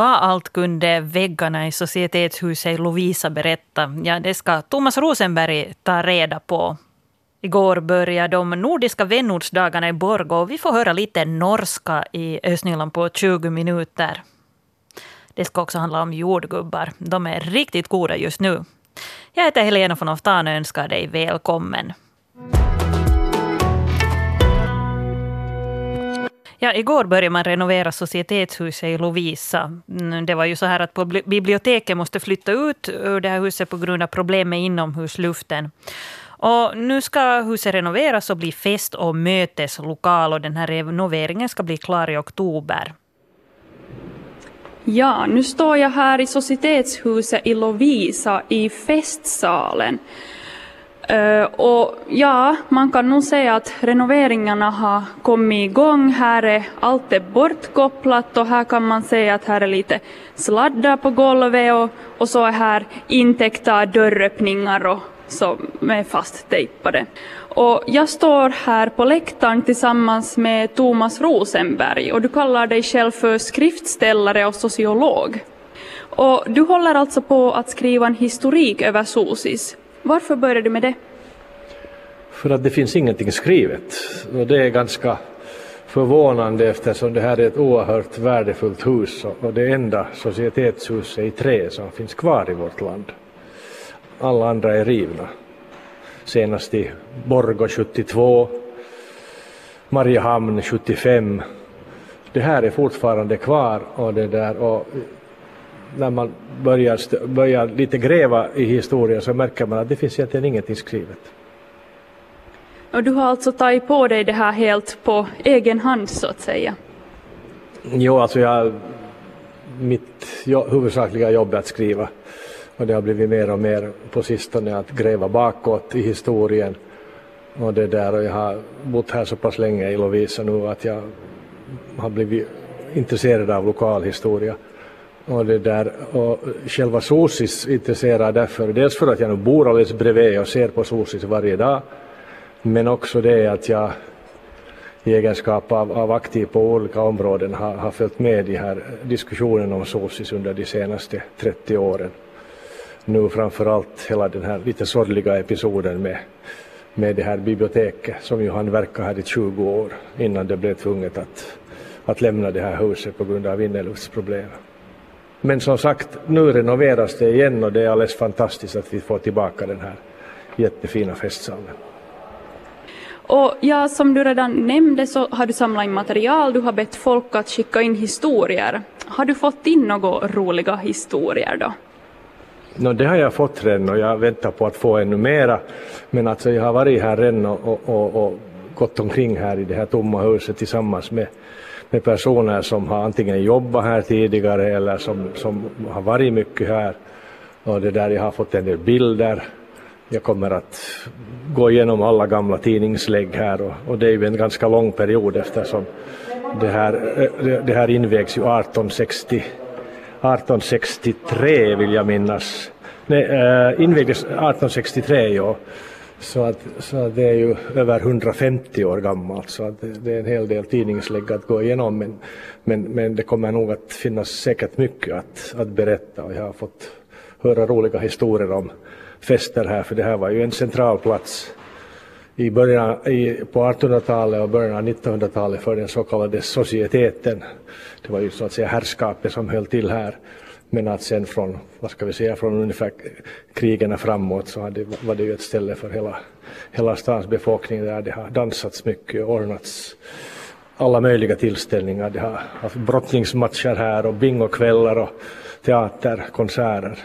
vad allt kunde väggarna i Societetshuset i Lovisa berätta? Ja, det ska Thomas Rosenberg ta reda på. Igår började de nordiska vänortsdagarna i Borgå och vi får höra lite norska i Östnyland på 20 minuter. Det ska också handla om jordgubbar. De är riktigt goda just nu. Jag heter Helena von Oftan och önskar dig välkommen. Ja, igår började man renovera Societetshuset i Lovisa. Mm, det var ju så här att biblioteket måste flytta ut ur det här huset på grund av problem med inomhusluften. Och nu ska huset renoveras och bli fest och möteslokal och den här renoveringen ska bli klar i oktober. Ja, nu står jag här i Societetshuset i Lovisa i festsalen. Uh, och ja, man kan nog säga att renoveringarna har kommit igång. Här är allt är bortkopplat och här kan man säga att här är lite sladdar på golvet och, och så är här intäckta dörröppningar och som är fasttejpade. Och jag står här på läktaren tillsammans med Thomas Rosenberg och du kallar dig själv för skriftställare och sociolog. Och du håller alltså på att skriva en historik över Sosis. Varför började du med det? För att det finns ingenting skrivet och det är ganska förvånande eftersom det här är ett oerhört värdefullt hus och det enda societetshuset i trä som finns kvar i vårt land. Alla andra är rivna. Senast i Borgå 72, Mariehamn 75. Det här är fortfarande kvar och det där och när man börjar, börjar lite gräva i historien så märker man att det finns egentligen ingenting skrivet. Och du har alltså tagit på dig det här helt på egen hand så att säga? Jo, alltså jag, mitt huvudsakliga jobb är att skriva och det har blivit mer och mer på sistone att gräva bakåt i historien och det där och jag har bott här så pass länge i Lovisa nu att jag har blivit intresserad av lokalhistoria och det där och själva Sosis intresserar därför dels för att jag nu bor alldeles bredvid och ser på Sosis varje dag men också det att jag i egenskap av, av aktiv på olika områden har, har följt med i här diskussionen om Sosis under de senaste 30 åren nu framförallt hela den här lite sorgliga episoden med, med det här biblioteket som ju han verkat här i 20 år innan det blev tvunget att, att lämna det här huset på grund av inneluftsproblem. Men som sagt, nu renoveras det igen och det är alldeles fantastiskt att vi får tillbaka den här jättefina festsalen. Och ja, som du redan nämnde så har du samlat in material, du har bett folk att skicka in historier. Har du fått in några roliga historier då? No, det har jag fått redan och jag väntar på att få ännu mera. Men alltså jag har varit här redan och, och, och gått omkring här i det här tomma huset tillsammans med, med personer som har antingen jobbat här tidigare eller som, som har varit mycket här. Och det där jag har fått en del bilder. Jag kommer att gå igenom alla gamla tidningslägg här och, och det är ju en ganska lång period eftersom det här, det, det här invägs ju 1860 1863 vill jag minnas. Nej, äh, invigdes 1863 ja. Så att, så att det är ju över 150 år gammalt så att det, är en hel del tidningslägg att gå igenom men, men, men det kommer nog att finnas säkert mycket att, att berätta och jag har fått höra roliga historier om fester här för det här var ju en central plats i början, i, på 1800-talet och början av 1900-talet för den så kallade societeten. Det var ju så att säga herrskapet som höll till här. Men att sen från, vad ska vi säga, från ungefär krigen framåt så hade, var det ju ett ställe för hela, hela stans befolkning där. Det har dansats mycket och ordnats alla möjliga tillställningar. Det har haft brottningsmatcher här och bingokvällar och teater, konserter.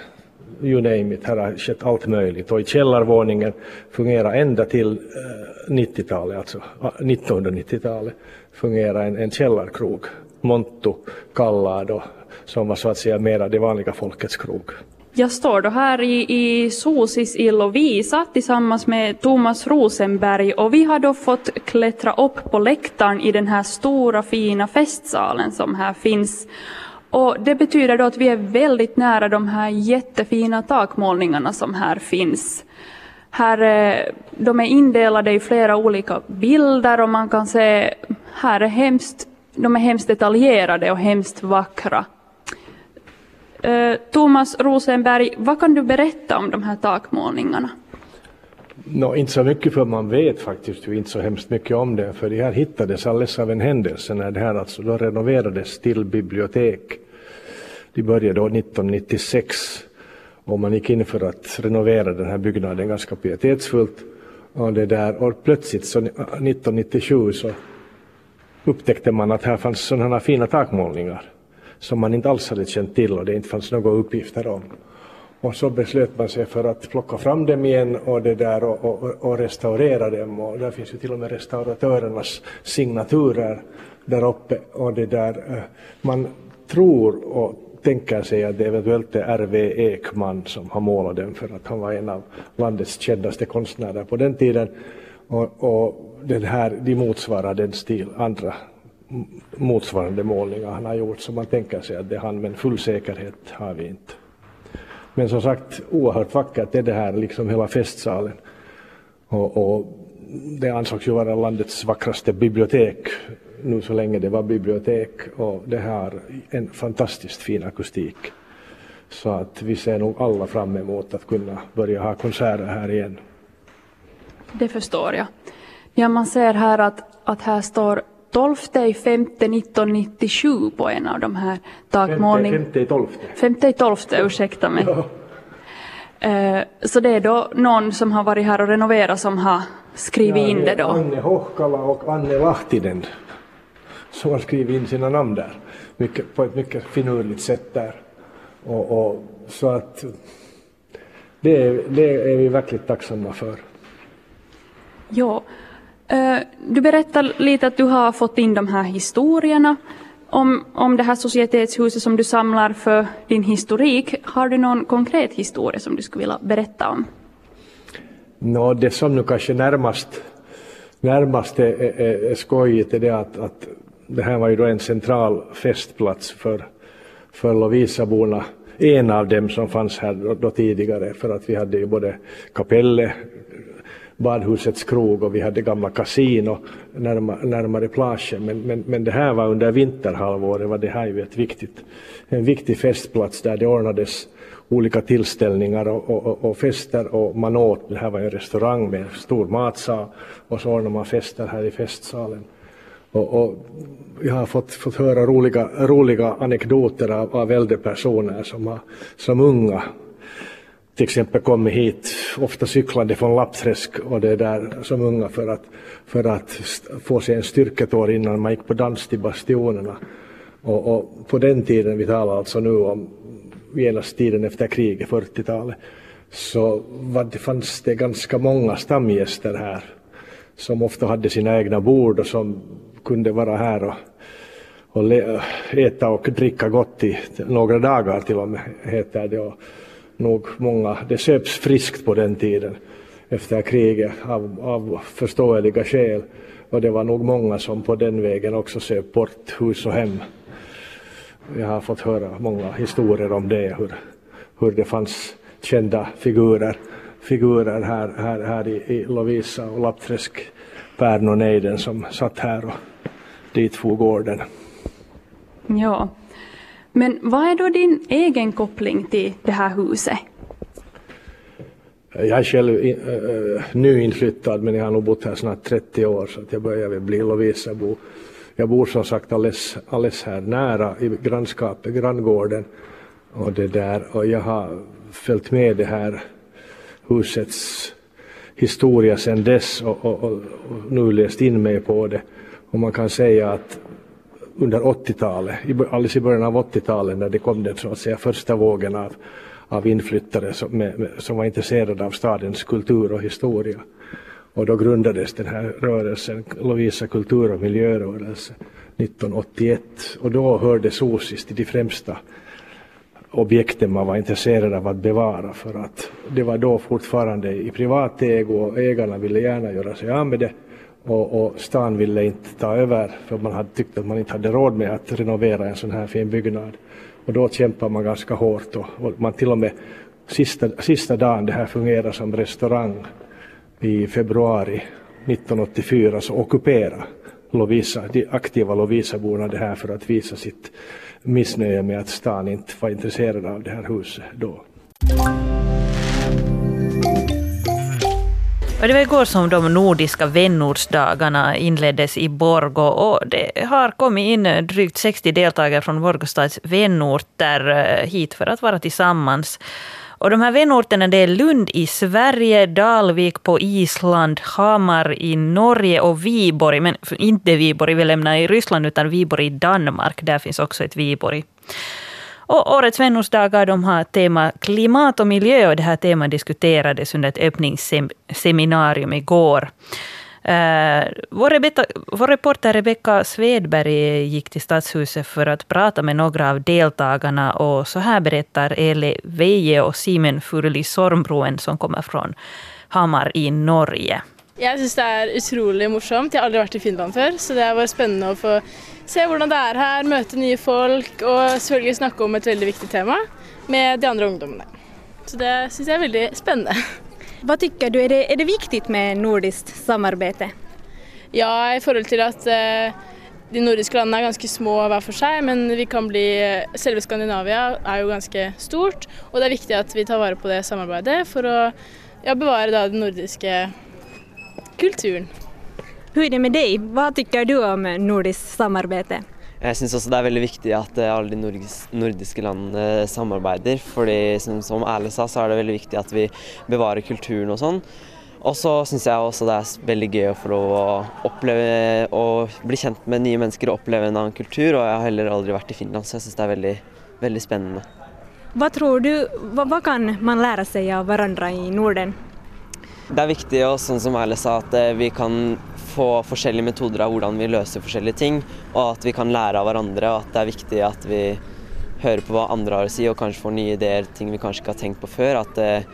You name it, här har skett allt möjligt. Och i källarvåningen fungerar ända till eh, 90-talet, alltså ah, 1990-talet, fungerar en, en källarkrog, Monto Kallado som var så att säga mera det vanliga folkets krog. Jag står då här i, i Sosis i Lovisa tillsammans med Thomas Rosenberg och vi har då fått klättra upp på läktaren i den här stora fina festsalen som här finns. Och det betyder då att vi är väldigt nära de här jättefina takmålningarna som här finns. Här, eh, de är indelade i flera olika bilder och man kan se, här är hemskt, de är hemskt detaljerade och hemskt vackra. Eh, Thomas Rosenberg, vad kan du berätta om de här takmålningarna? No, inte så mycket för man vet faktiskt inte så hemskt mycket om det för det här hittades alldeles av en händelse när det här alltså då renoverades till bibliotek. De började då 1996 och man gick in för att renovera den här byggnaden ganska pietetsfullt. Och, det där, och plötsligt så 1997 så upptäckte man att här fanns sådana fina takmålningar som man inte alls hade känt till och det inte fanns några uppgifter om. Och så beslöt man sig för att plocka fram dem igen och, det där och, och, och restaurera dem. Och där finns ju till och med restauratörernas signaturer där uppe. Och det där, eh, man tror och tänker sig att det eventuellt är R.V. Ekman som har målat den för att han var en av landets kändaste konstnärer på den tiden. Och, och den här, de motsvarar den stil, andra motsvarande målningar han har gjort, så man tänker sig att det är han, men full säkerhet har vi inte. Men som sagt, oerhört vackert är det här, liksom hela festsalen. Och, och det ansågs ju vara landets vackraste bibliotek nu så länge det var bibliotek och det har en fantastiskt fin akustik. Så att vi ser nog alla fram emot att kunna börja ha konserter här igen. Det förstår jag. Ja, man ser här att, att här står 12 i 5 1997 på en av de här takmålningarna. 5 i 12. 5 i 12, ursäkta mig. Ja. Eh, så det är då någon som har varit här och renoverat som har skrivit ja, in det då? Anne Hohkala och Anne Lahtinen som har skrivit in sina namn där mycket, på ett mycket finurligt sätt där. Och, och så att det, det är vi verkligen tacksamma för. Ja, Eh, du berättar lite att du har fått in de här historierna om, om det här societetshuset som du samlar för din historik. Har du någon konkret historia som du skulle vilja berätta om? No, det som nu kanske närmast, närmast är, är, är skojigt är det att, att det här var ju då en central festplats för, för Lovisaborna en av dem som fanns här då, då, tidigare för att vi hade ju både kapellet, badhusets krog och vi hade gamla kasino närmare, närmare plagen. Men, men, men det här var under vinterhalvåret var det här ju ett viktigt, en viktig festplats där det ordnades olika tillställningar och, och, och, fester och man åt, det här var en restaurang med stor matsal och så ordnade man fester här i festsalen. Och, och jag har fått, fått höra roliga, roliga anekdoter av, av äldre personer som, har, som unga till exempel kommit hit, ofta cyklande från Lappträsk och det där som unga för att, för att få sig en styrketår innan man gick på dans till bastionerna. Och, och på den tiden, vi talar alltså nu om genast tiden efter kriget, 40-talet, så var det, fanns det ganska många stamgäster här som ofta hade sina egna bord och som kunde vara här och, och äta och dricka gott i några dagar till och med, heter det. Och, nog många, det söps friskt på den tiden efter kriget av, av förståeliga skäl och det var nog många som på den vägen också söp bort hus och hem. Jag har fått höra många historier om det, hur, hur det fanns kända figurer, figurer här, här, här i, i Lovisa och Lappträsk, Pärn och som satt här och dit for gården. Ja, men vad är då din egen koppling till det här huset? Jag är själv in, äh, nyinflyttad men jag har nog bott här snart 30 år så att jag börjar väl bli Lovisabo. Jag bor som sagt alldeles, alldeles här nära i grannskapet, granngården. Och, det där, och jag har följt med det här husets historia sedan dess och, och, och, nu läst in mig på det. Och man kan säga att under 80-talet, alldeles i början av 80-talet när det kom den så att säga första vågen av, av inflyttare som, med, med, som var intresserade av stadens kultur och historia. Och då grundades den här rörelsen, Lovisa kultur och miljörörelse, 1981. Och då hörde Sosis till de främsta objekten man var intresserad av att bevara för att det var då fortfarande i privat ägo och ägarna ville gärna göra sig av med det och, och stan ville inte ta över för man hade tyckt att man inte hade råd med att renovera en sån här fin byggnad. Och då kämpar man ganska hårt och, och man till och med sista, sista dagen det här fungerar som restaurang i februari 1984 så ockuperar Lovisa, de aktiva Lovisaborna det här för att visa sitt missnöje med att stan inte var intresserad av det här huset då det var igår som de nordiska vänortsdagarna inleddes i Borgo och det har kommit in drygt 60 deltagare från Borgostads vänorter eh, hit för att vara tillsammans. Och de här vänorterna det är Lund i Sverige, Dalvik på Island, Hamar i Norge och Viborg, men inte Viborg vi lämnar i Ryssland, utan Viborg i Danmark. Där finns också ett Viborg. Och årets vänortsdagar de har tema klimat och miljö och det här temat diskuterades under ett öppningsseminarium igår. Uh, vår, Rebecca, vår reporter Rebecka Svedberg gick till Stadshuset för att prata med några av deltagarna och så här berättar Eli Veje och Simen Furli Sormbroen som kommer från Hamar i Norge. Jag syns det är otroligt morsomt. Jag har aldrig varit i Finland förr, så det var spännande att få se hur det är här, möta nya folk och såklart snacka om ett väldigt viktigt tema med de andra ungdomarna. Så det syns jag är väldigt spännande. Vad tycker du, är det, är det viktigt med nordiskt samarbete? Ja, i förhållande till att eh, de nordiska länderna är ganska små var för sig men vi kan bli, själva Skandinavien är ju ganska stort och det är viktigt att vi tar vara på det samarbetet för att ja, bevara då, den nordiska kulturen. Hur är det med dig? Vad tycker du om nordiskt samarbete? Jeg syns også det er veldig viktig at eh, alle de nordiske landene eh, samarbeider. fordi som, som Erle sa, så er det veldig viktig at vi bevarer kulturen og sånn. Og så syns jeg også det er veldig gøy å få lov å oppleve og bli kjent med nye mennesker og oppleve en annen kultur. Og jeg har heller aldri vært i Finland, så jeg syns det er veldig, veldig spennende. Vad tror du, vad, vad kan man lära sig av varandra i Norden? Det er viktig, og sånn som Erle sa, at eh, vi kan få forskjellige metoder av hvordan vi løser forskjellige ting, og at vi kan lære av hverandre. og At det er viktig at vi hører på hva andre har å si, og kanskje får nye ideer, ting vi kanskje ikke har tenkt på før. At eh,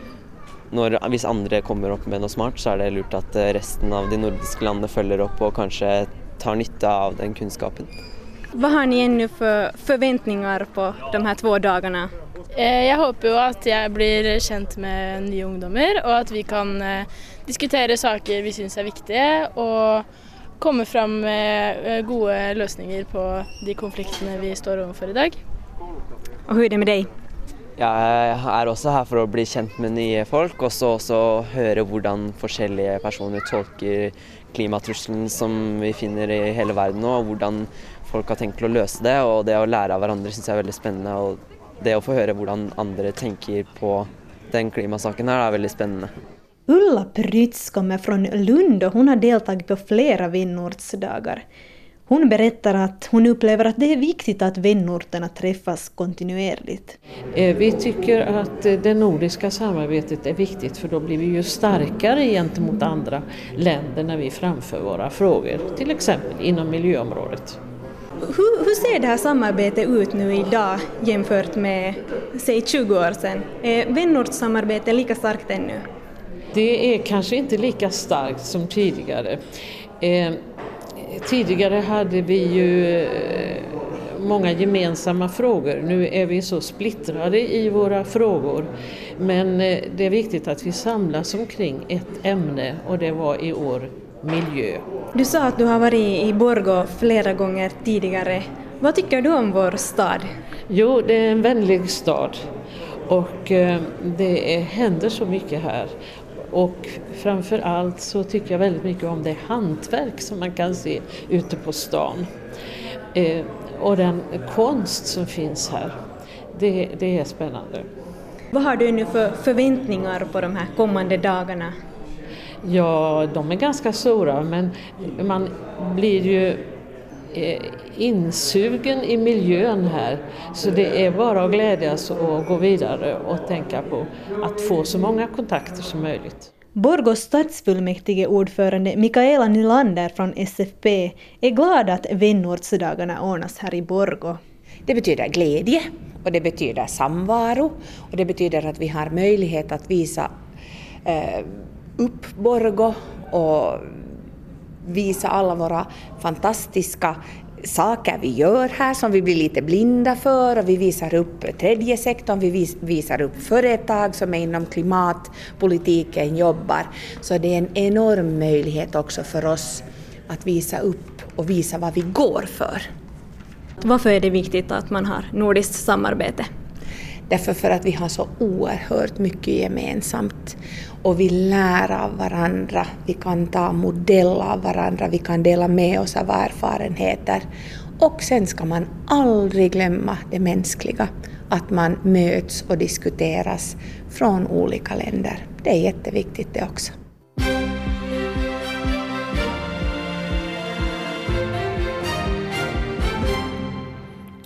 når, hvis andre kommer opp med noe smart, så er det lurt at eh, resten av de nordiske landene følger opp og kanskje tar nytte av den kunnskapen. Vad har ni ännu för förväntningar på de här två dagarna? Eh, jag hoppas ju att jag blir känd med nya ungdomar och att vi kan diskutera saker vi syns är viktiga och komma fram med eh, goda lösningar på de konflikter vi står inför idag. Och hur är det med dig? Jeg er også her for å bli kjent med nye folk, og så også høre hvordan forskjellige personer tolker klimatrusselen som vi finner i hele verden nå, og hvordan folk har tenkt til å løse det. Og det å lære av hverandre syns jeg er veldig spennende. Og det å få høre hvordan andre tenker på den klimasaken her, er veldig spennende. Ulla Prytz kommer från Lund och hon har deltagit på flera vänortsdagar. Hon berättar att hon upplever att det är viktigt att vänorterna träffas kontinuerligt. Eh, vi tycker att det nordiska samarbetet är viktigt för då blir vi ju starkare gentemot andra länder när vi framför våra frågor, till exempel inom miljöområdet. Hur, hur ser det här samarbetet ut nu idag jämfört med, säg 20 år sedan? Är vänortssamarbetet lika starkt ännu? Det är kanske inte lika starkt som tidigare. Eh, tidigare hade vi ju eh, många gemensamma frågor. Nu är vi så splittrade i våra frågor. Men eh, det är viktigt att vi samlas omkring ett ämne och det var i år miljö. Du sa att du har varit i Borgå flera gånger tidigare. Vad tycker du om vår stad? Jo, det är en vänlig stad och eh, det händer så mycket här. Och framför allt så tycker jag väldigt mycket om det hantverk som man kan se ute på stan. Eh, och den konst som finns här. Det, det är spännande. Vad har du nu för förväntningar på de här kommande dagarna? Ja, de är ganska stora men man blir ju eh, insugen i miljön här. Så det är bara att glädjas och gå vidare och tänka på att få så många kontakter som möjligt. Borgås stadsfullmäktige ordförande Mikaela Nylander från SFP är glad att vänortsdagarna ordnas här i Borgå. Det betyder glädje och det betyder samvaro och det betyder att vi har möjlighet att visa eh, upp Borgå och visa alla våra fantastiska saker vi gör här som vi blir lite blinda för och vi visar upp tredje sektorn, vi visar upp företag som är inom klimatpolitiken jobbar. Så det är en enorm möjlighet också för oss att visa upp och visa vad vi går för. Varför är det viktigt att man har nordiskt samarbete? Därför för att vi har så oerhört mycket gemensamt och vi lär av varandra, vi kan ta modell av varandra, vi kan dela med oss av erfarenheter. Och sen ska man aldrig glömma det mänskliga, att man möts och diskuteras från olika länder. Det är jätteviktigt det också.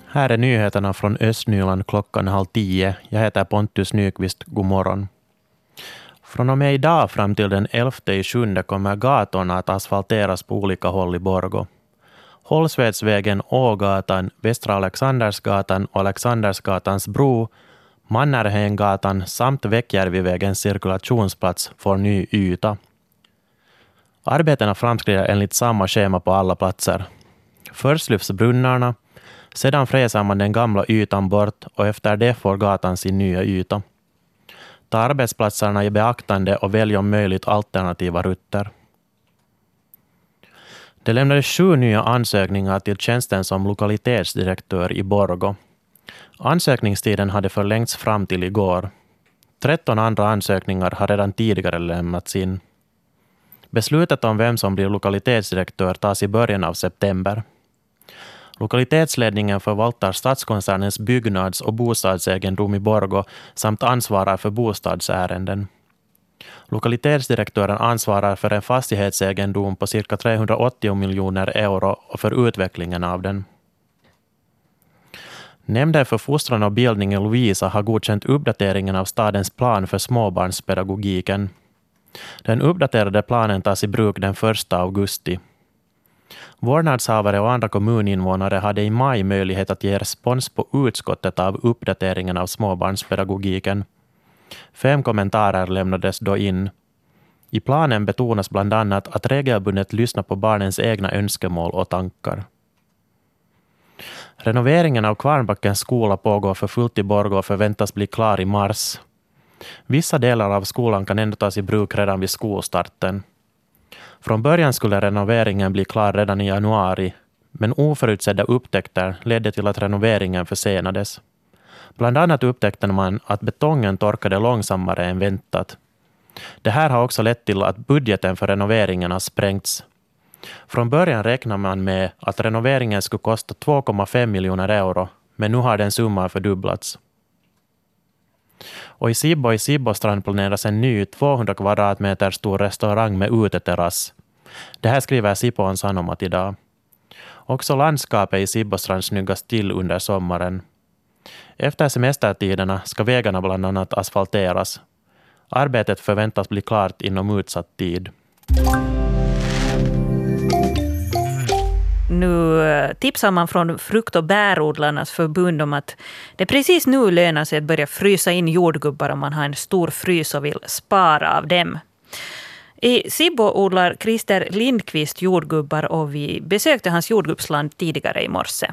Här är nyheterna från Östnyland klockan halv tio. Jag heter Pontus Nyqvist. God morgon. Från och med idag fram till den 11 i sjunde kommer gatorna att asfalteras på olika håll i Borgo. Hållsvedsvägen, Ågatan, Västra Alexandersgatan och Alexandersgatans bro, Mannerheimgatan samt Väckjärvivägens cirkulationsplats får ny yta. Arbetena framskrider enligt samma schema på alla platser. Först lyfts brunnarna, sedan fräser man den gamla ytan bort och efter det får gatan sin nya yta. Ta arbetsplatserna i beaktande och välj om möjligt alternativa rutter. Det lämnades sju nya ansökningar till tjänsten som lokalitetsdirektör i Borgo. Ansökningstiden hade förlängts fram till igår. 13 andra ansökningar har redan tidigare lämnats in. Beslutet om vem som blir lokalitetsdirektör tas i början av september. Lokalitetsledningen förvaltar Stadskoncernens byggnads och bostadsegendom i Borgo samt ansvarar för bostadsärenden. Lokalitetsdirektören ansvarar för en fastighetsegendom på cirka 380 miljoner euro och för utvecklingen av den. Nämnden för fostran och bildning i Lovisa har godkänt uppdateringen av stadens plan för småbarnspedagogiken. Den uppdaterade planen tas i bruk den 1 augusti. Vårdnadshavare och andra kommuninvånare hade i maj möjlighet att ge respons på utskottet av uppdateringen av småbarnspedagogiken. Fem kommentarer lämnades då in. I planen betonas bland annat att regelbundet lyssna på barnens egna önskemål och tankar. Renoveringen av Kvarnbackens skola pågår för fullt i Borgå och förväntas bli klar i mars. Vissa delar av skolan kan ändå tas i bruk redan vid skolstarten. Från början skulle renoveringen bli klar redan i januari, men oförutsedda upptäckter ledde till att renoveringen försenades. Bland annat upptäckte man att betongen torkade långsammare än väntat. Det här har också lett till att budgeten för renoveringen har sprängts. Från början räknade man med att renoveringen skulle kosta 2,5 miljoner euro, men nu har den summan fördubblats. Och i Sibbo i Sibbostrand planeras en ny 200 kvadratmeter stor restaurang med uteterrass. Det här skriver Sipon Sanomat idag. Också landskapet i Sibbostrand snyggas till under sommaren. Efter semestertiderna ska vägarna bland annat asfalteras. Arbetet förväntas bli klart inom utsatt tid. Nu eh, tipsar man från Frukt och bärodlarnas förbund om att det precis nu lönar sig att börja frysa in jordgubbar om man har en stor frys och vill spara av dem. I Sibbo odlar Christer Lindqvist jordgubbar och vi besökte hans jordgubbsland tidigare i morse.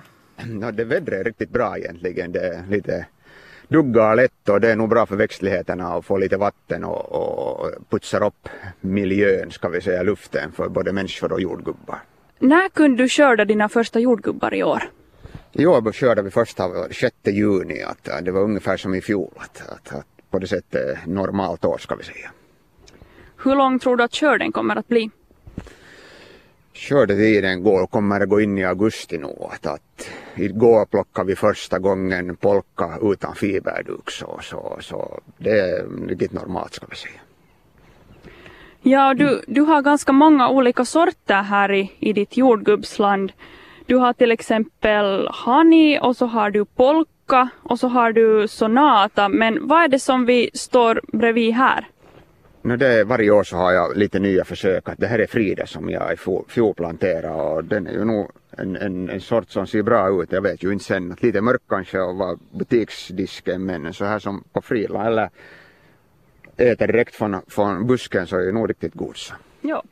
No, det vädret är riktigt bra egentligen. Det är lite duggar lätt och det är nog bra för växtligheterna att få lite vatten och, och putsar upp miljön, ska vi säga, luften för både människor och jordgubbar. När kunde du skörda dina första jordgubbar i år? I år skördade vi första 6 juni, att det var ungefär som i fjol. Att, att, att på det sättet normalt år ska vi säga. Hur lång tror du att skörden kommer att bli? Skördetiden går, kommer att gå in i augusti nu. Att, att, igår plockade vi första gången polka utan fiberduk så, så, så det är riktigt normalt ska vi säga. Ja, du, du har ganska många olika sorter här i, i ditt jordgubbsland. Du har till exempel honey och så har du polka och så har du sonata. Men vad är det som vi står bredvid här? No det, varje år så har jag lite nya försök. Att det här är Frida som jag i fjol planterade och den är ju nog en, en, en sort som ser bra ut. Jag vet ju inte sen, att lite mörk kanske och var butiksdisken men så här som på Frila eller äter direkt från, från busken så är det nog riktigt god. Så. Ja,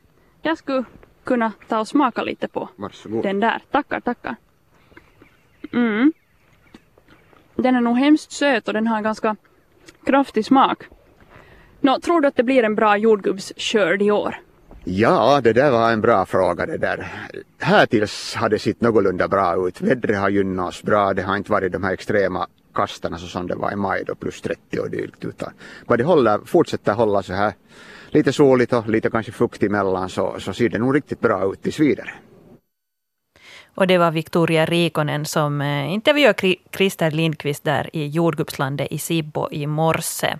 jag skulle kunna ta och smaka lite på Varsågod. den där. Tackar, tackar. Mm. Den är nog hemskt söt och den har ganska kraftig smak. Nå, tror du att det blir en bra jordgubbsskörd i år? Ja, det där var en bra fråga det där. Härtills har det sett någorlunda bra ut. Vädret har gynnat oss bra. Det har inte varit de här extrema kastarna så som det var i maj då plus 30 och dylikt utan bara det håller, fortsätter hålla så här lite soligt och lite kanske fukt emellan så, så ser det nog riktigt bra ut tills vidare. Och det var Victoria Rikonen som eh, intervjuade Christer Lindqvist där i jordgubbslandet i Sibbo i morse.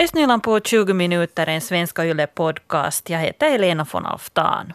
Östnyland på 20 minuter, en svenska Yle podcast. Jag heter Elena von Alftan.